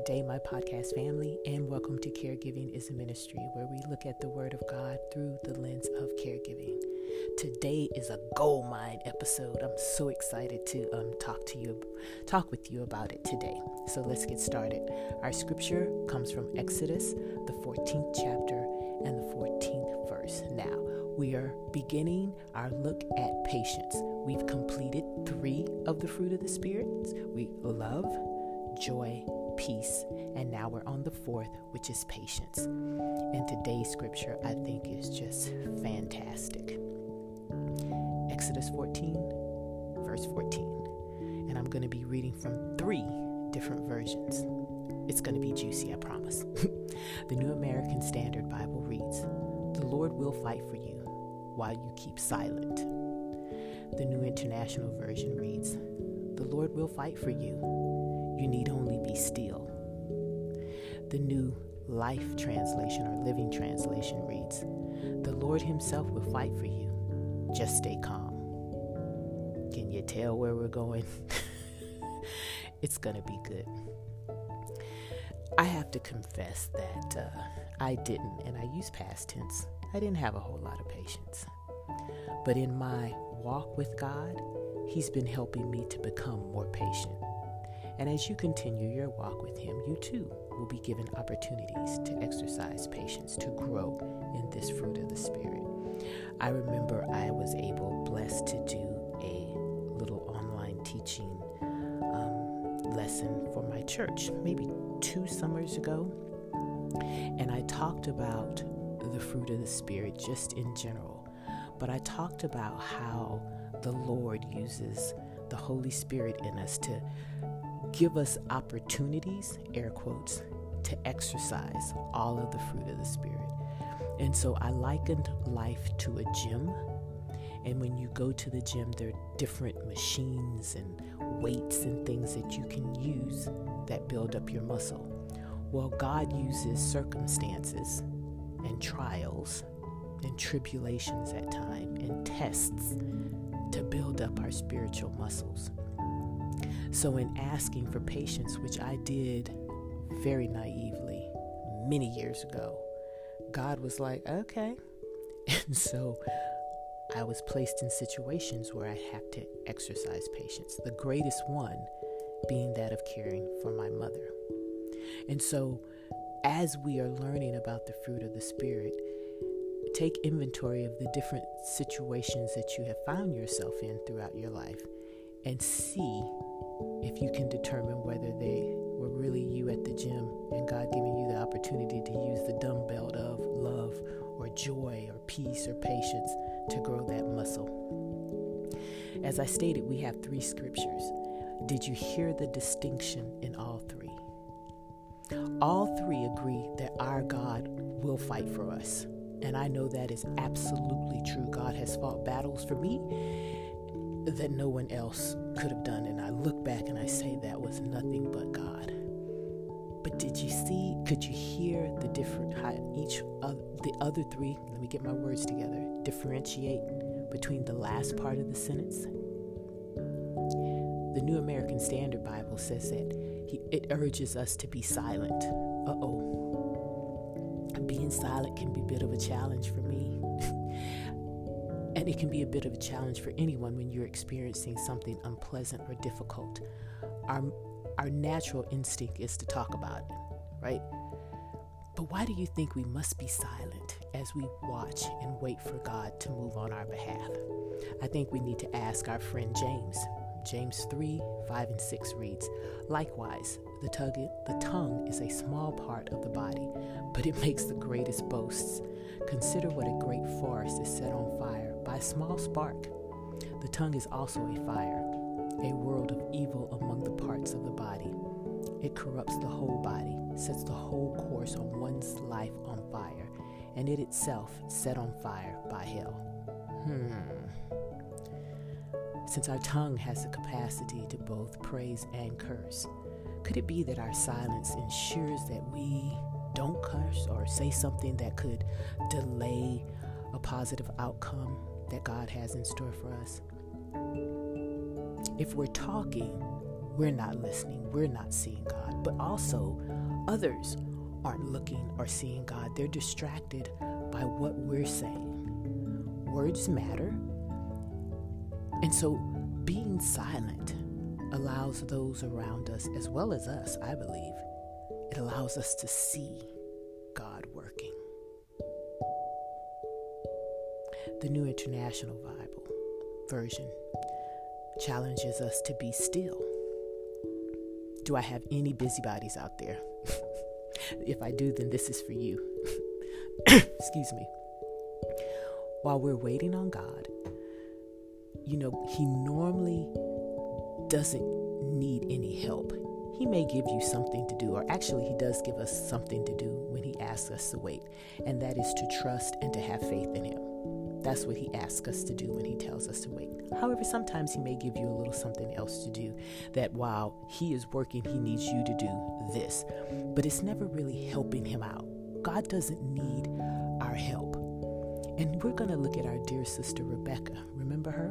Good day, my podcast family, and welcome to Caregiving is a Ministry, where we look at the Word of God through the lens of caregiving. Today is a gold mine episode. I'm so excited to um, talk to you, talk with you about it today. So let's get started. Our scripture comes from Exodus, the 14th chapter and the 14th verse. Now we are beginning our look at patience. We've completed three of the fruit of the Spirit. We love, joy, peace, and now we're on the fourth, which is patience. And today's scripture, I think, is just fantastic. Exodus 14, verse 14. And I'm going to be reading from three different versions. It's going to be juicy, I promise. the New American Standard Bible reads The Lord will fight for you while you keep silent. The New International Version reads The Lord will fight for you you need only be still. The New Life Translation or Living Translation reads The Lord Himself will fight for you. Just stay calm. Can you tell where we're going? it's going to be good. I have to confess that uh, I didn't, and I use past tense, I didn't have a whole lot of patience. But in my walk with God, He's been helping me to become more patient. And as you continue your walk with Him, you too will be given opportunities to exercise patience, to grow in this fruit of the Spirit. I remember I was able, blessed to do a little online teaching um, lesson for my church, maybe two summers ago. And I talked about the fruit of the Spirit just in general. But I talked about how the Lord uses the Holy Spirit in us to give us opportunities, air quotes, to exercise all of the fruit of the Spirit. And so I likened life to a gym. And when you go to the gym, there are different machines and weights and things that you can use that build up your muscle. Well, God uses circumstances and trials and tribulations at times and tests to build up our spiritual muscles. So, in asking for patience, which I did very naively many years ago, God was like, okay. And so I was placed in situations where I had to exercise patience, the greatest one being that of caring for my mother. And so, as we are learning about the fruit of the Spirit, take inventory of the different situations that you have found yourself in throughout your life and see if you can determine whether they were really you at the gym and God giving you the opportunity to use the dumbbell of love or joy or peace or patience to grow that muscle. As I stated, we have three scriptures. Did you hear the distinction in all three? All three agree that our God will fight for us. And I know that is absolutely true. God has fought battles for me that no one else could have done. And I look back and I say that was nothing but God. But did you see, could you hear the different, how each of the other three, let me get my words together, differentiate between the last part of the sentence? The New American Standard Bible says that he, it urges us to be silent. Uh oh. Being silent can be a bit of a challenge for me. And it can be a bit of a challenge for anyone when you're experiencing something unpleasant or difficult. Our, our natural instinct is to talk about it, right? But why do you think we must be silent as we watch and wait for God to move on our behalf? I think we need to ask our friend James. James 3 5 and 6 reads, Likewise, the, tug- the tongue is a small part of the body, but it makes the greatest boasts. Consider what a great forest is set on fire by a small spark. The tongue is also a fire, a world of evil among the parts of the body. It corrupts the whole body, sets the whole course on one's life on fire, and it itself set on fire by hell. Hmm. Since our tongue has the capacity to both praise and curse, could it be that our silence ensures that we don't curse or say something that could delay a positive outcome that God has in store for us. If we're talking, we're not listening, we're not seeing God, but also others aren't looking or seeing God. They're distracted by what we're saying. Words matter. And so being silent allows those around us, as well as us, I believe, it allows us to see The New International Bible version challenges us to be still. Do I have any busybodies out there? if I do, then this is for you. Excuse me. While we're waiting on God, you know, He normally doesn't need any help. He may give you something to do, or actually, He does give us something to do when He asks us to wait, and that is to trust and to have faith in Him. That's what he asks us to do when he tells us to wait. However, sometimes he may give you a little something else to do that while he is working, he needs you to do this. But it's never really helping him out. God doesn't need our help. And we're going to look at our dear sister Rebecca. Remember her?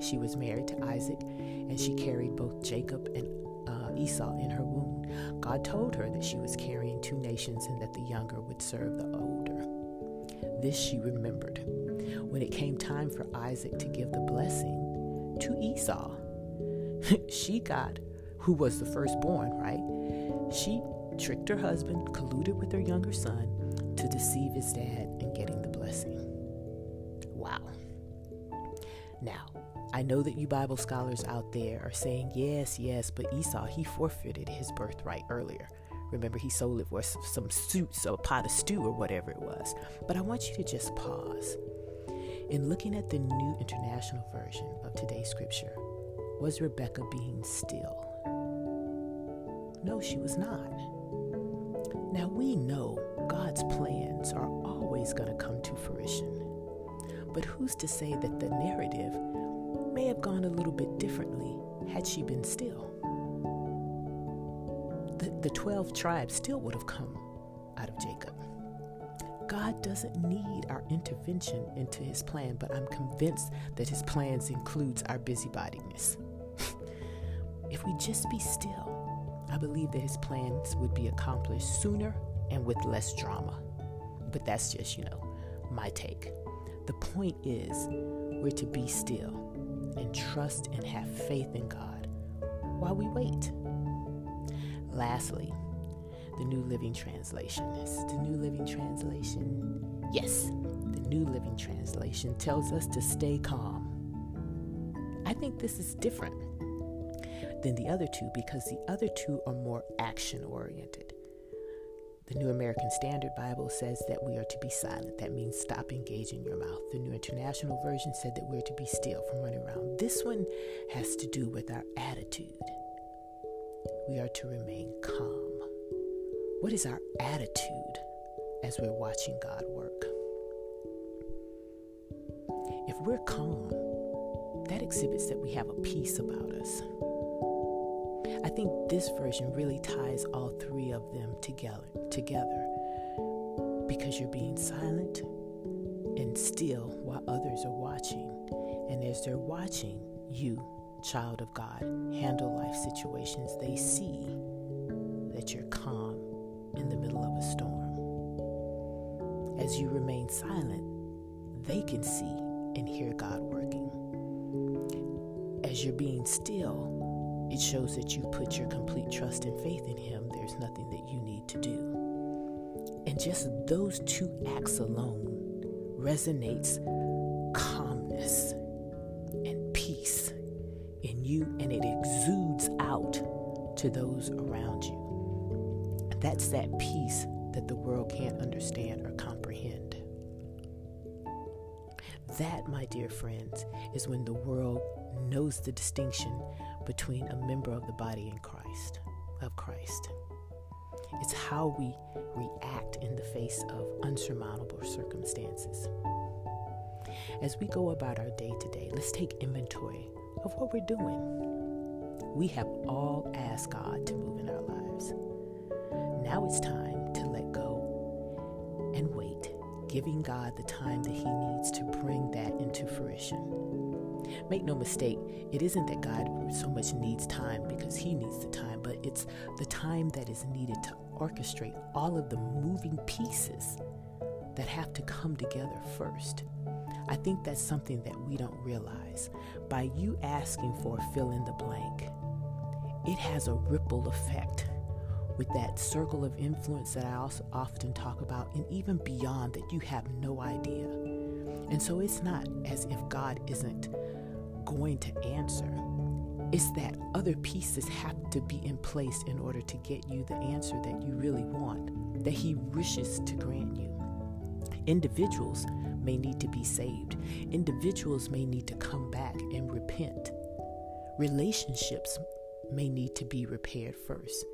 She was married to Isaac and she carried both Jacob and uh, Esau in her womb. God told her that she was carrying two nations and that the younger would serve the older. This she remembered when it came time for Isaac to give the blessing to Esau. she got, who was the firstborn, right? She tricked her husband, colluded with her younger son to deceive his dad in getting the blessing. Wow. Now, I know that you Bible scholars out there are saying, yes, yes, but Esau, he forfeited his birthright earlier. Remember, he sold it for some suits or a pot of stew or whatever it was. But I want you to just pause in looking at the New International Version of today's scripture, was Rebecca being still? No, she was not. Now we know God's plans are always going to come to fruition. But who's to say that the narrative may have gone a little bit differently had she been still? The, the 12 tribes still would have come out of Jacob. God doesn't need our intervention into his plan, but I'm convinced that his plans includes our busybodiness. if we just be still, I believe that his plans would be accomplished sooner and with less drama. But that's just, you know, my take. The point is, we're to be still and trust and have faith in God while we wait. Lastly, the New Living Translation. The New Living Translation? Yes, the New Living Translation tells us to stay calm. I think this is different than the other two because the other two are more action oriented. The New American Standard Bible says that we are to be silent. That means stop engaging your mouth. The New International Version said that we're to be still from running around. This one has to do with our attitude. We are to remain calm. What is our attitude as we're watching God work? If we're calm, that exhibits that we have a peace about us. I think this version really ties all three of them together together because you're being silent and still while others are watching. And as they're watching you, child of God, handle life situations, they see that you're calm middle of a storm. As you remain silent, they can see and hear God working. As you're being still, it shows that you put your complete trust and faith in Him. There's nothing that you need to do. And just those two acts alone resonates calmness and peace in you, and it exudes out to those around you. That's that peace that the world can't understand or comprehend. That, my dear friends, is when the world knows the distinction between a member of the body in Christ, of Christ. It's how we react in the face of unsurmountable circumstances. As we go about our day to day, let's take inventory of what we're doing. We have all asked God to move in our lives. Now it's time to let go and wait, giving God the time that He needs to bring that into fruition. make no mistake, it isn't that God so much needs time because He needs the time, but it's the time that is needed to orchestrate all of the moving pieces that have to come together first. I think that's something that we don't realize. By you asking for fill in the blank, it has a ripple effect with that circle of influence that I also often talk about, and even beyond that, you have no idea. And so it's not as if God isn't going to answer. It's that other pieces have to be in place in order to get you the answer that you really want, that He wishes to grant you. Individuals may need to be saved, individuals may need to come back and repent. Relationships may need to be repaired first.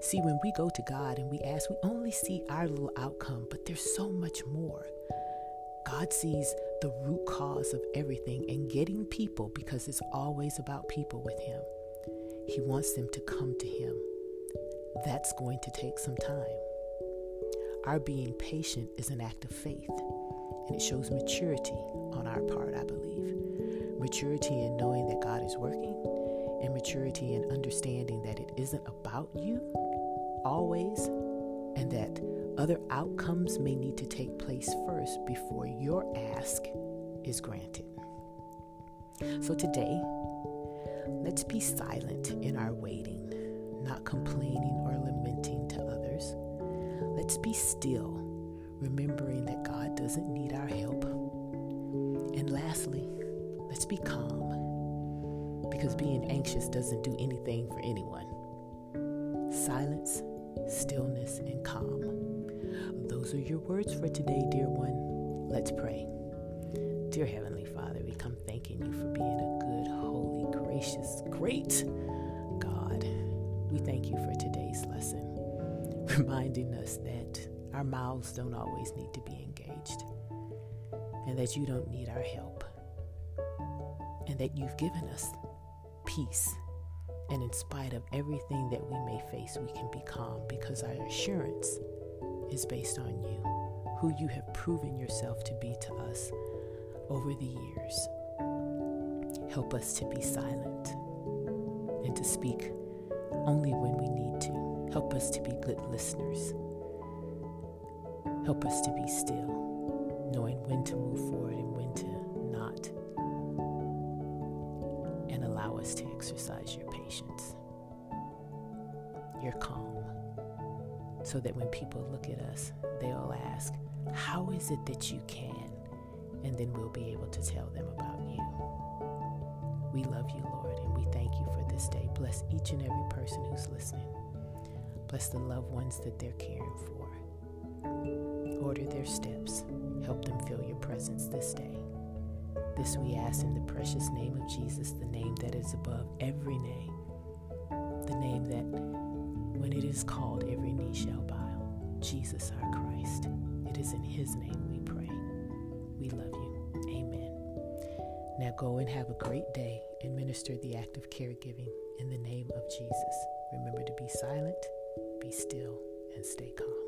See, when we go to God and we ask, we only see our little outcome, but there's so much more. God sees the root cause of everything and getting people because it's always about people with Him. He wants them to come to Him. That's going to take some time. Our being patient is an act of faith, and it shows maturity on our part, I believe. Maturity in knowing that God is working, and maturity in understanding that it isn't about you always, and that other outcomes may need to take place first before your ask is granted. So today, let's be silent in our waiting, not complaining or lamenting to others. Let's be still, remembering that God doesn't need our help. And lastly, let's be calm, because being anxious doesn't do anything for anyone. Silence stillness, and calm. Those are your words for today, dear one. Let's pray. Dear Heavenly Father, we come thanking you for being a good, holy, gracious, great God. We thank you for today's lesson, reminding us that our mouths don't always need to be engaged, and that you don't need our help, and that you've given us peace and in spite of everything that we may face, we can be calm because our assurance is based on you, who you have proven yourself to be to us over the years. Help us to be silent and to speak only when we need to. Help us to be good listeners. Help us to be still, knowing when to move forward and when to not and allow us to exercise your calm, so that when people look at us, they'll ask, How is it that you can? And then we'll be able to tell them about you. We love you, Lord, and we thank you for this day. Bless each and every person who's listening. Bless the loved ones that they're caring for. Order their steps. Help them feel your presence this day. This we ask in the precious name of Jesus, the name that is above every name, the name that when it is called, every knee shall bow. Jesus our Christ. It is in his name we pray. We love you. Amen. Now go and have a great day and minister the act of caregiving in the name of Jesus. Remember to be silent, be still, and stay calm.